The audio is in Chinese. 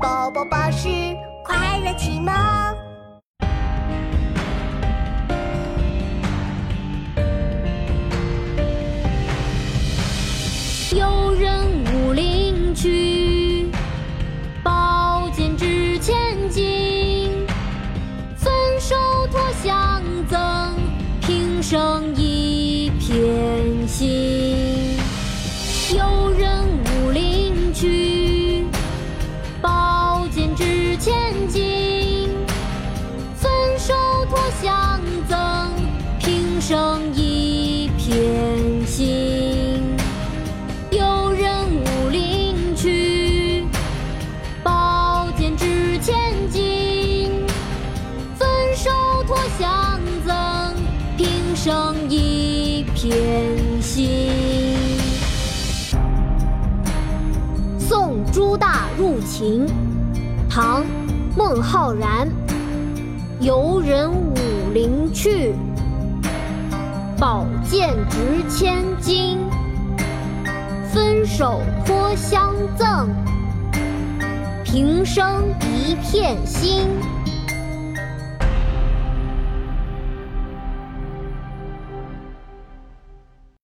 宝宝巴士快乐启蒙。有人武陵去，宝剑值千金。分手托相赠，平生一片心。有人武陵生一片心。有人武陵去，宝剑值千金。分手托相赠，平生一片心。送朱大入秦，唐·孟浩然。游人武陵去，宝剑值千金。分手托相赠，平生一片心。